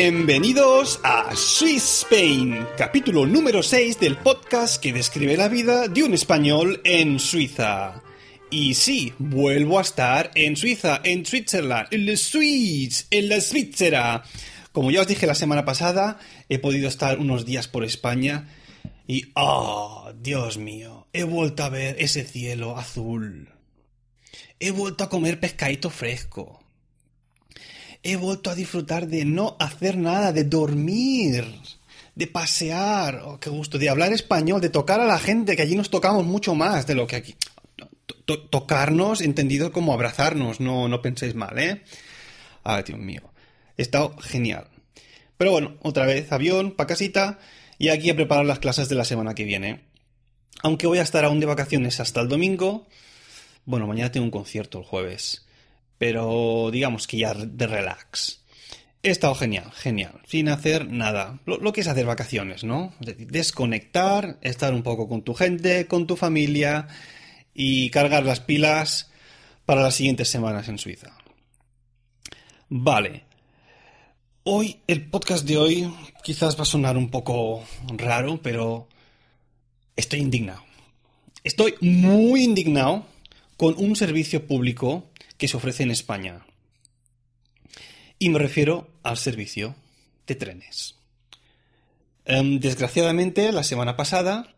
Bienvenidos a Swiss Spain, capítulo número 6 del podcast que describe la vida de un español en Suiza. Y sí, vuelvo a estar en Suiza, en Switzerland, en la Suiza, en la Svizzera. Como ya os dije la semana pasada, he podido estar unos días por España y ¡oh, Dios mío! He vuelto a ver ese cielo azul. He vuelto a comer pescadito fresco he vuelto a disfrutar de no hacer nada, de dormir, de pasear, oh, qué gusto, de hablar español, de tocar a la gente, que allí nos tocamos mucho más de lo que aquí. Tocarnos, entendido como abrazarnos, no, no penséis mal, ¿eh? Ay, Dios mío. He estado genial. Pero bueno, otra vez, avión, pa' casita, y aquí a preparar las clases de la semana que viene. Aunque voy a estar aún de vacaciones hasta el domingo, bueno, mañana tengo un concierto el jueves pero digamos que ya de relax. He estado genial, genial, sin hacer nada. Lo, que es hacer vacaciones, ¿no? Desconectar, estar un poco con tu gente, con tu familia y cargar las pilas para las siguientes semanas en Suiza. Vale. Hoy, el podcast de hoy quizás va a sonar un poco raro, pero estoy indignado. Estoy muy indignado con un servicio público que se ofrece en España. Y me refiero al servicio de trenes. Em, desgraciadamente, la semana pasada,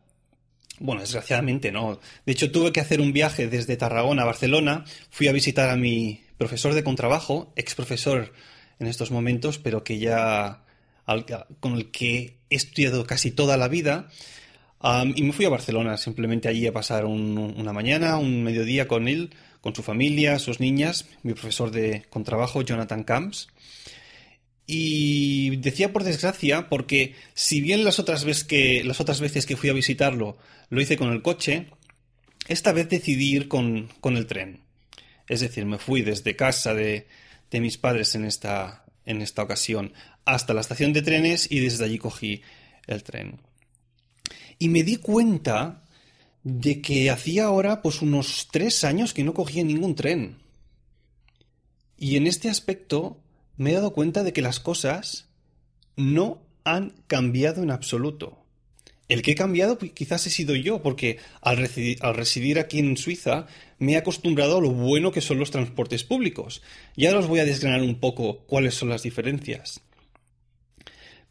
bueno, desgraciadamente no, de hecho tuve que hacer un viaje desde Tarragona a Barcelona, fui a visitar a mi profesor de contrabajo, ex profesor en estos momentos, pero que ya con el que he estudiado casi toda la vida, y me fui a Barcelona, simplemente allí a pasar una mañana, un mediodía con él, con su familia, sus niñas, mi profesor de contrabajo, Jonathan Camps. Y decía por desgracia, porque si bien las otras, veces que, las otras veces que fui a visitarlo lo hice con el coche, esta vez decidí ir con, con el tren. Es decir, me fui desde casa de, de mis padres en esta, en esta ocasión hasta la estación de trenes y desde allí cogí el tren. Y me di cuenta de que hacía ahora pues unos tres años que no cogía ningún tren. Y en este aspecto me he dado cuenta de que las cosas no han cambiado en absoluto. El que he cambiado pues, quizás he sido yo, porque al residir, aquí en Suiza me he acostumbrado a lo bueno que son los transportes públicos. Y ahora os voy a desgranar un poco cuáles son las diferencias.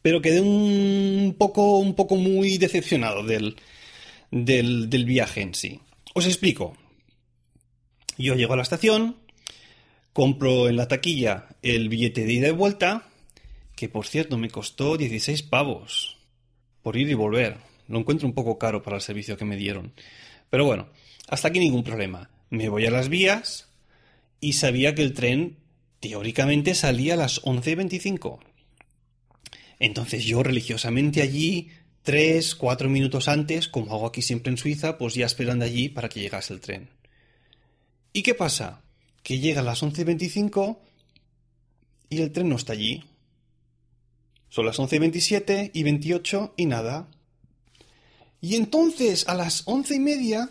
Pero quedé un poco, un poco muy decepcionado del, del, viaje en sí. Os explico. Yo llego a la estación, compro en la taquilla el billete de ida y vuelta, que por cierto me costó 16 pavos por ir y volver. Lo encuentro un poco caro para el servicio que me dieron. Pero bueno, hasta aquí ningún problema. Me voy a las vías y sabía que el tren teóricamente salía a las 11.25. Entonces yo religiosamente allí tres, cuatro minutos antes, como hago aquí siempre en Suiza, pues ya esperando allí para que llegase el tren. ¿Y qué pasa? Que llega a las 11.25 y el tren no está allí. Son las 11.27 y 28 y nada. Y entonces a las once y media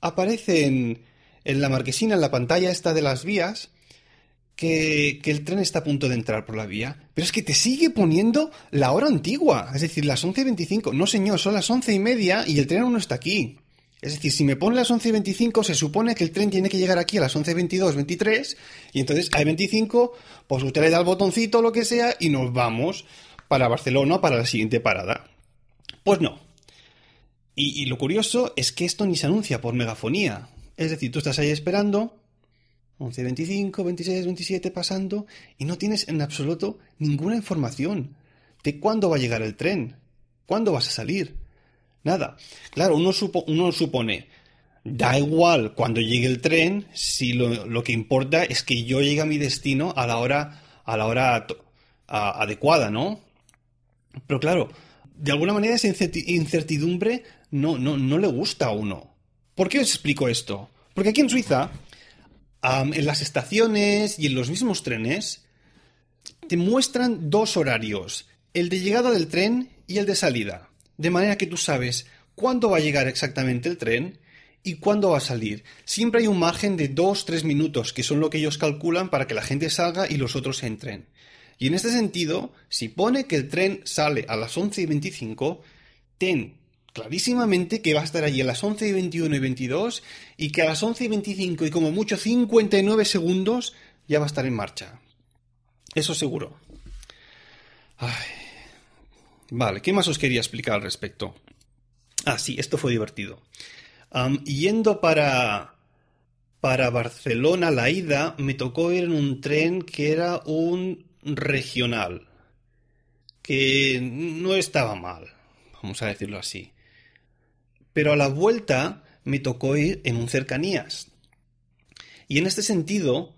aparecen en la marquesina, en la pantalla esta de las vías, que, el tren está a punto de entrar por la vía, pero es que te sigue poniendo la hora antigua, es decir, las 11.25. No, señor, son las once y media y el tren aún no está aquí. Es decir, si me pone las 11.25, se supone que el tren tiene que llegar aquí a las 11.22, 23, y entonces hay 25, pues usted le da el botoncito lo que sea y nos vamos para Barcelona para la siguiente parada. Pues no. Y, y lo curioso es que esto ni se anuncia por megafonía. Es decir, tú estás ahí esperando, 11, 25, 26, 27 pasando y no tienes en absoluto ninguna información de cuándo va a llegar el tren, cuándo vas a salir. Nada. Claro, uno, uno supone, da igual cuando llegue el tren, si lo, que importa es que yo llegue a mi destino a la hora, a la hora adecuada, ¿no? Pero claro, de alguna manera esa incertidumbre no, no, no le gusta a uno. ¿Por qué os explico esto? Porque aquí en Suiza en las estaciones y en los mismos trenes te muestran dos horarios, el de llegada del tren y el de salida, de manera que tú sabes cuándo va a llegar exactamente el tren y cuándo va a salir. Siempre hay un margen de 2-3 minutos, que son lo que ellos calculan para que la gente salga y los otros entren. Y en este sentido, si pone que el tren sale a las 11 y 25, ten clarísimamente que va a estar allí a las 11 y 21 y 22 y que a las 11 y 25 y como mucho 59 segundos ya va a estar en marcha. Eso seguro. Vale, ¿qué más os quería explicar al respecto? Ah, sí, esto fue divertido. yendo para, para Barcelona, la ida, me tocó ir en un tren que era un regional, que no estaba mal, vamos a decirlo así. Pero a la vuelta me tocó ir en un cercanías. Y en este sentido,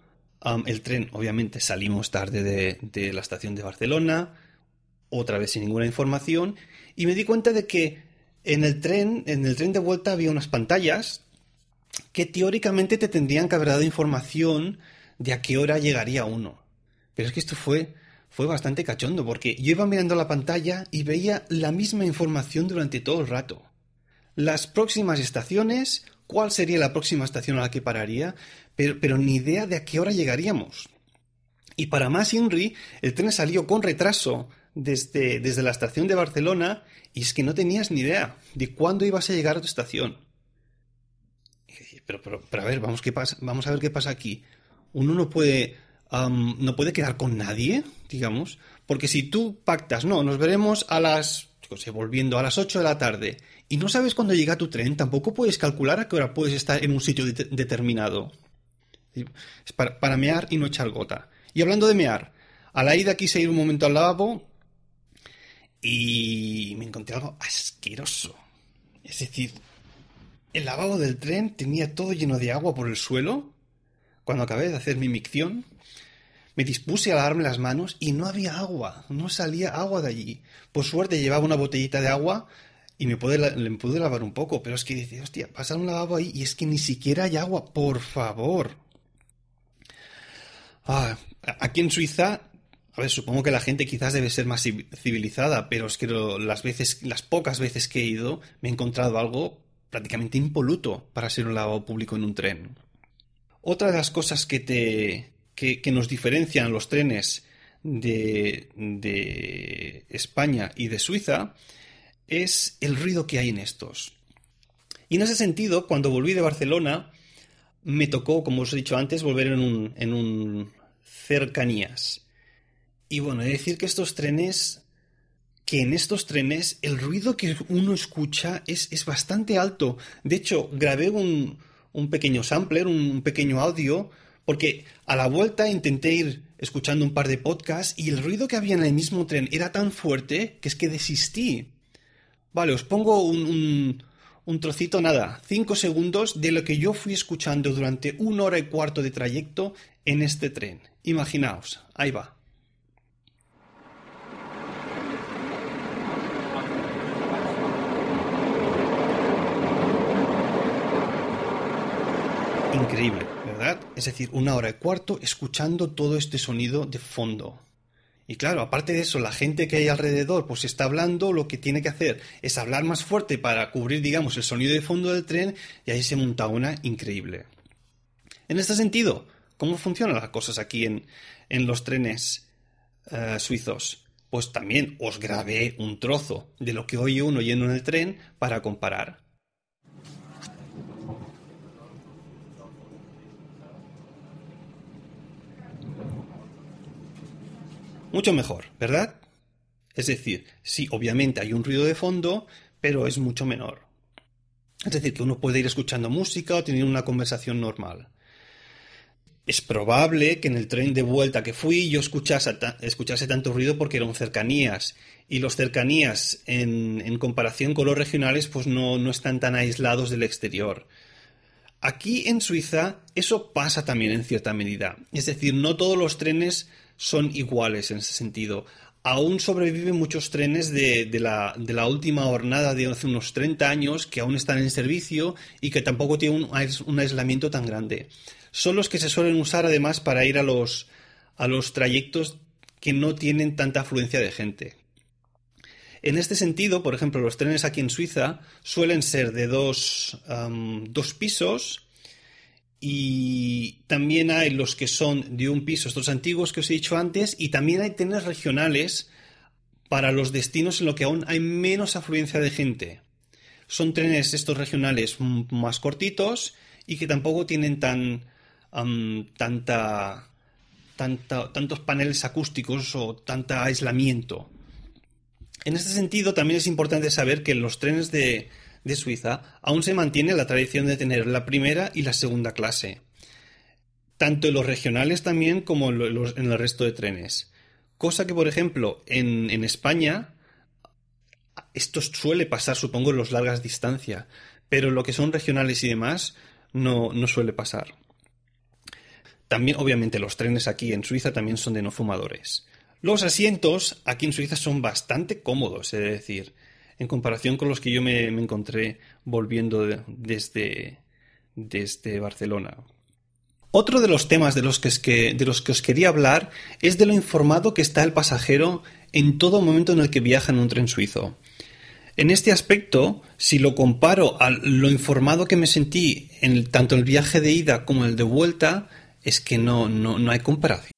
el tren, obviamente, salimos tarde de, la estación de Barcelona, otra vez sin ninguna información, y me di cuenta de que en el tren, en el tren de vuelta había unas pantallas que teóricamente te tendrían que haber dado información de a qué hora llegaría uno. Pero es que esto fue, fue bastante cachondo, porque yo iba mirando la pantalla y veía la misma información durante todo el rato las próximas estaciones, cuál sería la próxima estación a la que pararía, pero, ni idea de a qué hora llegaríamos. Y para más Inri, el tren salió con retraso desde, desde la estación de Barcelona y es que no tenías ni idea de cuándo ibas a llegar a tu estación. Pero, pero, pero a ver, vamos, qué pasa, vamos a ver qué pasa aquí. Uno no puede, no puede quedar con nadie, digamos, porque si tú pactas, no, nos veremos a las, volviendo a las 8 de la tarde y no sabes cuándo llega tu tren, tampoco puedes calcular a qué hora puedes estar en un sitio determinado. Es para, mear y no echar gota. Y hablando de mear, a la ida quise ir un momento al lavabo y me encontré algo asqueroso. Es decir, el lavabo del tren tenía todo lleno de agua por el suelo. Cuando acabé de hacer mi micción, me dispuse a lavarme las manos y no había agua, no salía agua de allí. Por suerte llevaba una botellita de agua y me pude, lavar un poco, pero es que dice, hostia, pasa un lavabo ahí y es que ni siquiera hay agua, por favor. Ah, aquí en Suiza, supongo que la gente quizás debe ser más civilizada, pero es que las pocas veces que he ido, me he encontrado algo prácticamente impoluto para ser un lavabo público en un tren. Otra de las cosas que te que nos diferencian los trenes de, de España y de Suiza es el ruido que hay en estos. Y en ese sentido, cuando volví de Barcelona, me tocó, como os he dicho antes, volver en un, en un cercanías. Y bueno, he de decir que estos trenes, que en estos trenes el ruido que uno escucha es, es bastante alto. De hecho, grabé un, un pequeño sampler, un pequeño audio, porque a la vuelta intenté ir escuchando un par de podcasts y el ruido que había en el mismo tren era tan fuerte que es que desistí. Vale, os pongo un, un, trocito, nada, cinco segundos de lo que yo fui escuchando durante una hora y cuarto de trayecto en este tren. Imaginaos, ahí va. Increíble, ¿verdad? Es decir, una hora y cuarto escuchando todo este sonido de fondo. Y claro, aparte de eso, la gente que hay alrededor pues está hablando, lo que tiene que hacer es hablar más fuerte para cubrir, digamos, el sonido de fondo del tren y ahí se monta una increíble. En este sentido, ¿cómo funcionan las cosas aquí en, en los trenes eh, suizos? Pues también os grabé un trozo de lo que oye uno yendo en el tren para comparar. Mucho mejor, ¿verdad? Es decir, sí, obviamente hay un ruido de fondo, pero es mucho menor. Es decir, que uno puede ir escuchando música o teniendo una conversación normal. Es probable que en el tren de vuelta que fui yo escuchase, escuchase tanto ruido porque eran cercanías. Y los cercanías, en, comparación con los regionales, pues no, no están tan aislados del exterior. Aquí en Suiza eso pasa también en cierta medida. Es decir, no todos los trenes son iguales en ese sentido. Aún sobreviven muchos trenes de, la, última jornada de hace unos 30 años que aún están en servicio y que tampoco tienen un, aislamiento tan grande. Son los que se suelen usar además para ir a los, trayectos que no tienen tanta afluencia de gente. En este sentido, por ejemplo, los trenes aquí en Suiza suelen ser de dos pisos y también hay los que son de un piso, estos antiguos que os he dicho antes, y también hay trenes regionales para los destinos en los que aún hay menos afluencia de gente. Son trenes estos regionales más cortitos y que tampoco tienen tan tanta, tanta, tantos paneles acústicos o tanta aislamiento. En este sentido, también es importante saber que los trenes de, de Suiza, aún se mantiene la tradición de tener la primera y la segunda clase, tanto en los regionales también como en, el resto de trenes. Cosa que, por ejemplo, en, España, esto suele pasar, supongo, en las largas distancias, pero lo que son regionales y demás no, no suele pasar. También, obviamente, los trenes aquí en Suiza también son de no fumadores. Los asientos aquí en Suiza son bastante cómodos, es decir, en comparación con los que yo me, encontré volviendo desde, desde Barcelona. Otro de los temas de los, que, os quería hablar es de lo informado que está el pasajero en todo momento en el que viaja en un tren suizo. En este aspecto, si lo comparo a lo informado que me sentí en tanto el viaje de ida como el de vuelta, es que no, no, no hay comparación.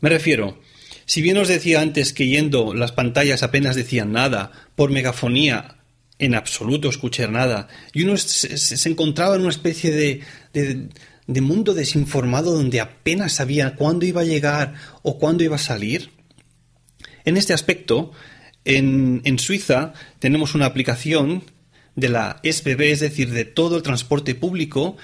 Me refiero, si bien os decía antes que yendo las pantallas apenas decían nada, por megafonía en absoluto escuchar nada, y uno se, encontraba en una especie de, de, mundo desinformado donde apenas sabía cuándo iba a llegar o cuándo iba a salir. En este aspecto, en Suiza tenemos una aplicación de la SBB, es decir, de todo el transporte público,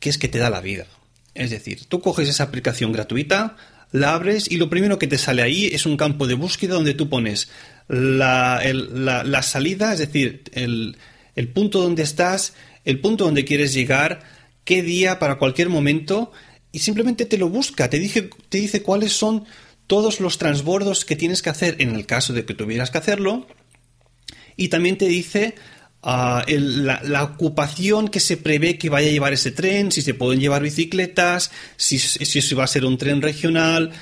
que es que te da la vida. Es decir, tú coges esa aplicación gratuita, la abres y lo primero que te sale ahí es un campo de búsqueda donde tú pones la, salida, es decir, el, punto donde estás, el punto donde quieres llegar, qué día para cualquier momento y simplemente te lo busca, te, te dice cuáles son todos los transbordos que tienes que hacer en el caso de que tuvieras que hacerlo y también te dice la, ocupación que se prevé que vaya a llevar ese tren, si se pueden llevar bicicletas, si, si, va a ser un tren regional.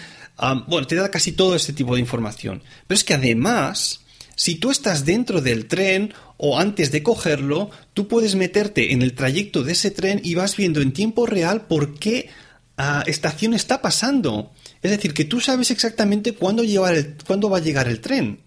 bueno, te da casi todo este tipo de información. Pero es que además, si tú estás dentro del tren o antes de cogerlo, tú puedes meterte en el trayecto de ese tren y vas viendo en tiempo real por qué ah, estación está pasando. Es decir, que tú sabes exactamente cuándo, llevar cuándo va a llegar el tren.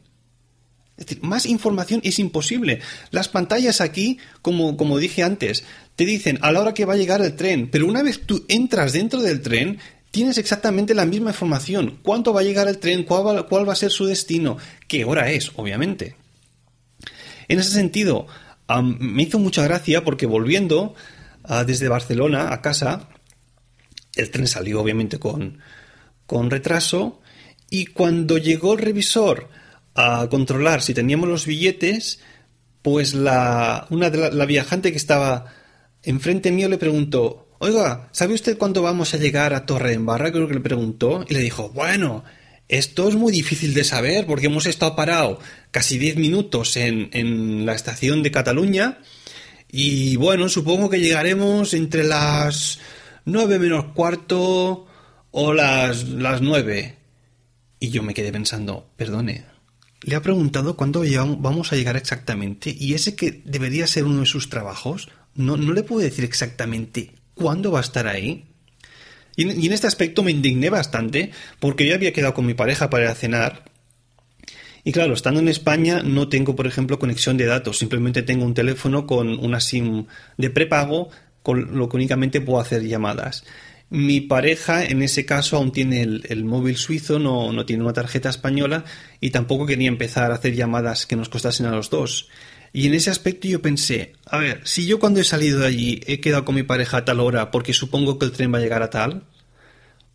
Es decir, más información es imposible. Las pantallas aquí, como, como dije antes, te dicen a la hora que va a llegar el tren, pero una vez tú entras dentro del tren, tienes exactamente la misma información. ¿Cuánto va a llegar el tren? ¿Cuál va, cuál va a ser su destino? ¿Qué hora es? Obviamente. En ese sentido, me hizo mucha gracia porque volviendo ah, desde Barcelona a casa, el tren salió obviamente con, con retraso y cuando llegó el revisor a controlar si teníamos los billetes, pues la, una de la, viajante que estaba enfrente mío le preguntó, Oiga, ¿sabe usted cuándo vamos a llegar a Torre en Barra? Creo que le preguntó. Y le dijo, bueno, esto es muy difícil de saber porque hemos estado parados casi 10 minutos en, en, la estación de Cataluña. Y bueno, supongo que llegaremos entre las 9 menos cuarto o las, las 9. Y yo me quedé pensando, perdone, le ha preguntado cuándo vamos a llegar exactamente y ese que debería ser uno de sus trabajos, no, no le puede decir exactamente cuándo va a estar ahí. Y, en este aspecto me indigné bastante porque yo había quedado con mi pareja para cenar y claro, estando en España no tengo, por ejemplo, conexión de datos, simplemente tengo un teléfono con una SIM de prepago con lo que únicamente puedo hacer llamadas. Mi pareja, en ese caso, aún tiene el, móvil suizo, no, no, tiene una tarjeta española y tampoco quería empezar a hacer llamadas que nos costasen a los dos. Y en ese aspecto yo pensé, a ver, si yo cuando he salido de allí he quedado con mi pareja a tal hora porque supongo que el tren va a llegar a tal,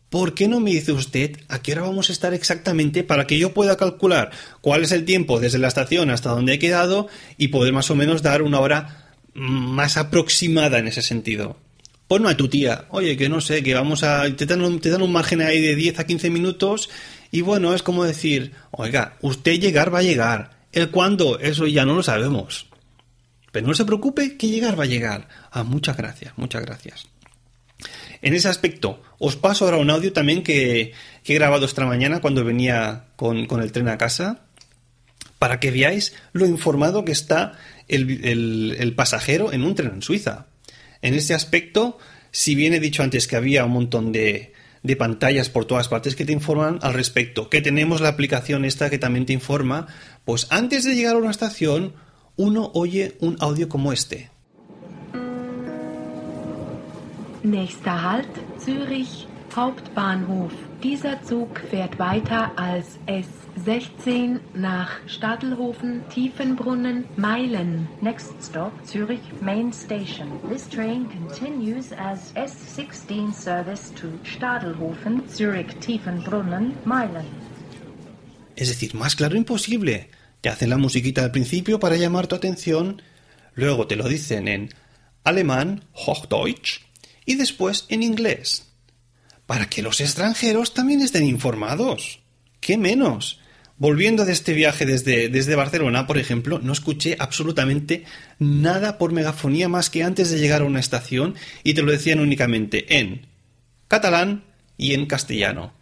¿por qué no me dice usted a qué hora vamos a estar exactamente para que yo pueda calcular cuál es el tiempo desde la estación hasta donde he quedado y poder más o menos dar una hora más aproximada en ese sentido? No a tu tía, oye, que no sé, que vamos a. Te dan, un, te dan un margen ahí de 10 a 15 minutos y bueno, es como decir, oiga, usted llegar va a llegar. El cuándo, eso ya no lo sabemos. Pero no se preocupe que llegar va a llegar. Ah, muchas gracias, muchas gracias. En ese aspecto, os paso ahora un audio también que, he grabado esta mañana cuando venía con, el tren a casa, para que veáis lo informado que está el, el pasajero en un tren en Suiza. En este aspecto, si bien he dicho antes que había un montón de, de pantallas por todas partes que te informan al respecto, que tenemos la aplicación esta que también te informa, pues antes de llegar a una estación, uno oye un audio como este. Nächster Halt Zürich Hauptbahnhof. Dieser Zug fährt weiter als S16 nach Stadelhofen, Tiefenbrunnen, Meilen. Next stop Zürich Main Station. This train continues as S16 service to Stadelhofen, Zürich, Tiefenbrunnen, Meilen. Es decir, más claro imposible. Te hacen la musiquita al principio para llamar tu atención, luego te lo dicen en alemán, Hochdeutsch, y después en inglés para que los extranjeros también estén informados. ¿Qué menos? Volviendo de este viaje desde, desde, Barcelona, por ejemplo, no escuché absolutamente nada por megafonía más que antes de llegar a una estación y te lo decían únicamente en catalán y en castellano.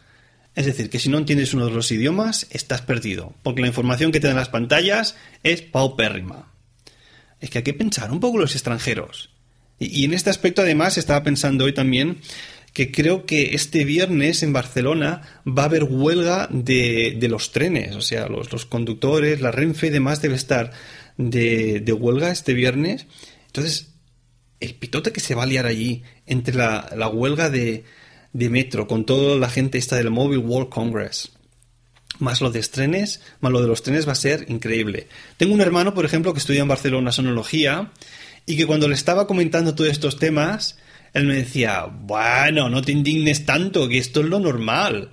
Es decir, que si no entiendes uno de los idiomas, estás perdido, porque la información que te dan las pantallas es paupérrima. Es que hay que pensar un poco los extranjeros. Y, y en este aspecto, además, estaba pensando hoy también que creo que este viernes en Barcelona va a haber huelga de, de los trenes, o sea, los, los, conductores, la Renfe y demás debe estar de, de, huelga este viernes. Entonces, el pitote que se va a liar allí entre la, la huelga de, de, metro con toda la gente esta del Mobile World Congress, más lo de trenes, más lo de los trenes va a ser increíble. Tengo un hermano, por ejemplo, que estudia en Barcelona sonología y que cuando le estaba comentando todos estos temas, él me decía, bueno, no te indignes tanto, que esto es lo normal.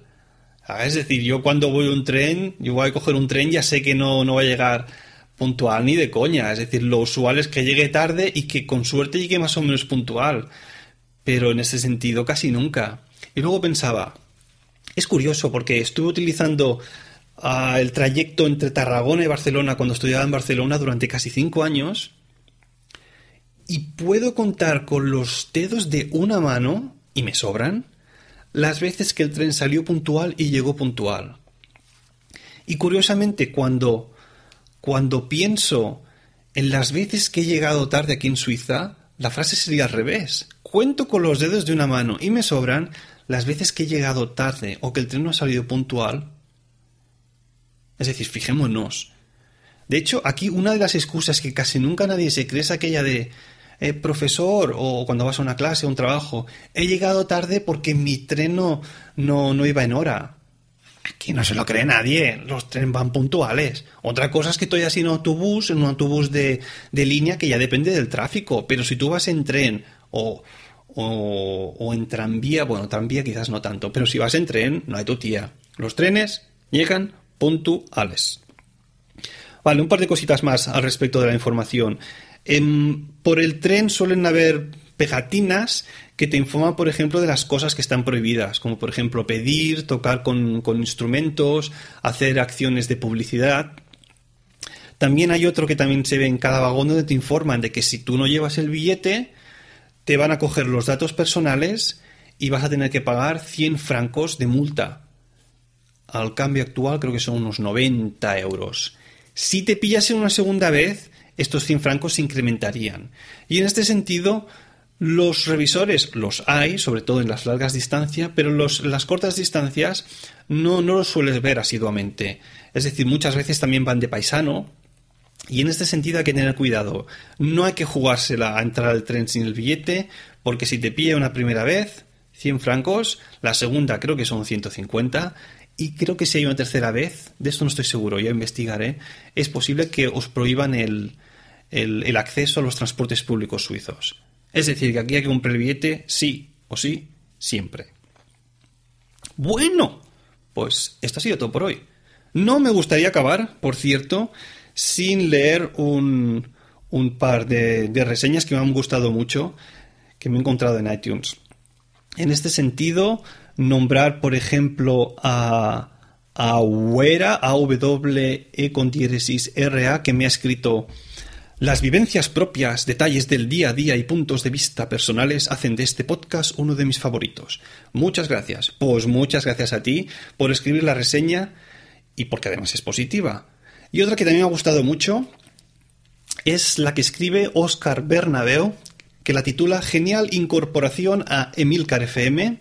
Es decir, yo cuando voy a un tren, yo voy a coger un tren, ya sé que no, no va a llegar puntual ni de coña. Es decir, lo usual es que llegue tarde y que con suerte llegue más o menos puntual. Pero en ese sentido casi nunca. Y luego pensaba, es curioso porque estuve utilizando ah, el trayecto entre Tarragona y Barcelona cuando estudiaba en Barcelona durante casi cinco años y puedo contar con los dedos de una mano, y me sobran, las veces que el tren salió puntual y llegó puntual. Y curiosamente, cuando, cuando pienso en las veces que he llegado tarde aquí en Suiza, la frase sería al revés. Cuento con los dedos de una mano y me sobran las veces que he llegado tarde o que el tren no ha salido puntual. Es decir, fijémonos, De hecho, aquí una de las excusas que casi nunca nadie se cree es aquella de eh, profesor o cuando vas a una clase o un trabajo, he llegado tarde porque mi tren no, no, iba en hora. Aquí no se lo cree nadie, los trenes van puntuales. Otra cosa es que tú vayas en autobús, en un autobús de, de línea que ya depende del tráfico, pero si tú vas en tren o, o, o, en tranvía, bueno, tranvía quizás no tanto, pero si vas en tren, no hay tu tía. Los trenes llegan puntuales. Vale, un par de cositas más al respecto de la información. Em, por el tren suelen haber pegatinas que te informan, por ejemplo, de las cosas que están prohibidas, como por ejemplo pedir, tocar con, instrumentos, hacer acciones de publicidad. También hay otro que también se ve en cada vagón donde te informan de que si tú no llevas el billete, te van a coger los datos personales y vas a tener que pagar 100 francos de multa. Al cambio actual creo que son unos 90 euros. Si te pillas en una segunda vez, estos 100 francos se incrementarían. Y en este sentido, los revisores los hay, sobre todo en las largas distancias, pero los, las cortas distancias no, no los sueles ver asiduamente. Es decir, muchas veces también van de paisano. Y en este sentido hay que tener cuidado. No hay que jugársela a entrar al tren sin el billete, porque si te pilla una primera vez, 100 francos, la segunda creo que son 150, y creo que si hay una tercera vez, de esto no estoy seguro, ya investigaré, es posible que os prohíban el, el, acceso a los transportes públicos suizos. Es decir, que aquí hay que comprar el billete sí o sí, siempre. Bueno, pues esto ha sido todo por hoy. No me gustaría acabar, por cierto, sin leer un, un par de, reseñas que me han gustado mucho, que me he encontrado en iTunes. En este sentido, nombrar, por ejemplo, a, a Wera, a W E con diéresis R A, que me ha escrito las vivencias propias, detalles del día a día y puntos de vista personales hacen de este podcast uno de mis favoritos. Muchas gracias. Pues muchas gracias a ti por escribir la reseña y porque además es positiva. Y otra que también me ha gustado mucho es la que escribe Oscar Bernabeu, que la titula Genial incorporación a Emilcar FM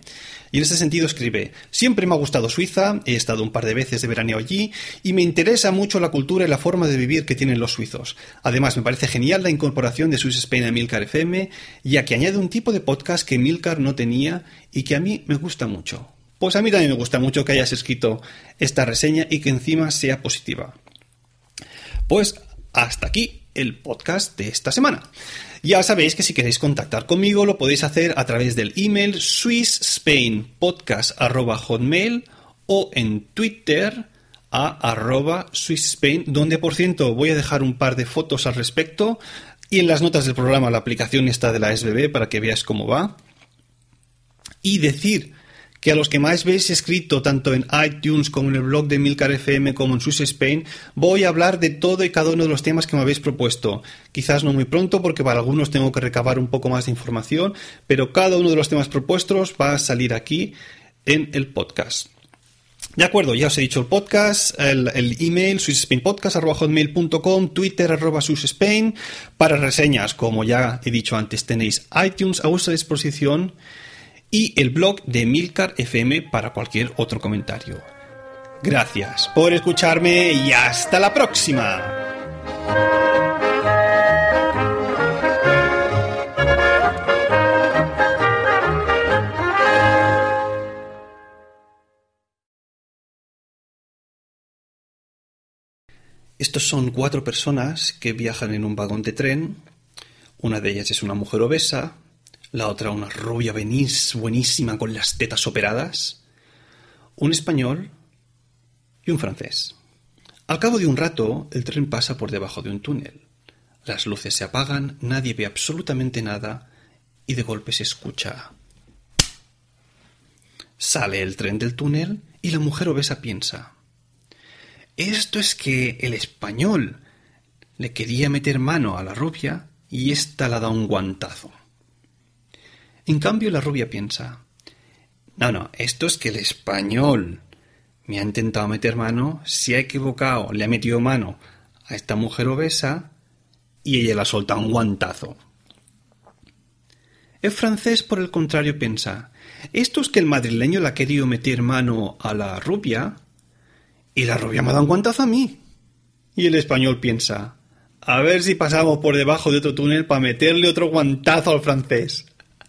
y en ese sentido escribe, siempre me ha gustado Suiza, he estado un par de veces de veraneo allí y me interesa mucho la cultura y la forma de vivir que tienen los suizos. Además, me parece genial la incorporación de Swiss Spain a Milcar FM, ya que añade un tipo de podcast que Milcar no tenía y que a mí me gusta mucho. Pues a mí también me gusta mucho que hayas escrito esta reseña y que encima sea positiva. Pues hasta aquí el podcast de esta semana. Ya sabéis que si queréis contactar conmigo lo podéis hacer a través del email swissspainpodcast.hotmail o en Twitter a arroba swissspain, donde por cierto voy a dejar un par de fotos al respecto y en las notas del programa la aplicación está de la SBB para que veáis cómo va. Y decir que a los que más veis escrito tanto en iTunes como en el blog de Milcar FM como en Swiss Spain, voy a hablar de todo y cada uno de los temas que me habéis propuesto. Quizás no muy pronto porque para algunos tengo que recabar un poco más de información, pero cada uno de los temas propuestos va a salir aquí en el podcast. De acuerdo, ya os he dicho el podcast, el, email swissspainpodcast.com, twitter arroba para reseñas, como ya he dicho antes, tenéis iTunes a vuestra disposición y el blog de Milcar FM para cualquier otro comentario. Gracias por escucharme y hasta la próxima. Estos son cuatro personas que viajan en un vagón de tren. Una de ellas es una mujer obesa, la otra una rubia venís buenísima con las tetas operadas, un español y un francés. Al cabo de un rato, el tren pasa por debajo de un túnel. Las luces se apagan, nadie ve absolutamente nada y de golpe se escucha. Sale el tren del túnel y la mujer obesa piensa. Esto es que el español le quería meter mano a la rubia y ésta la da un guantazo. En cambio, la rubia piensa, no, no, esto es que el español me ha intentado meter mano, se ha equivocado, le ha metido mano a esta mujer obesa y ella la solta un guantazo. El francés, por el contrario, piensa, esto es que el madrileño le ha querido meter mano a la rubia y la rubia me ha dado un guantazo a mí. Y el español piensa, a ver si pasamos por debajo de otro túnel para meterle otro guantazo al francés.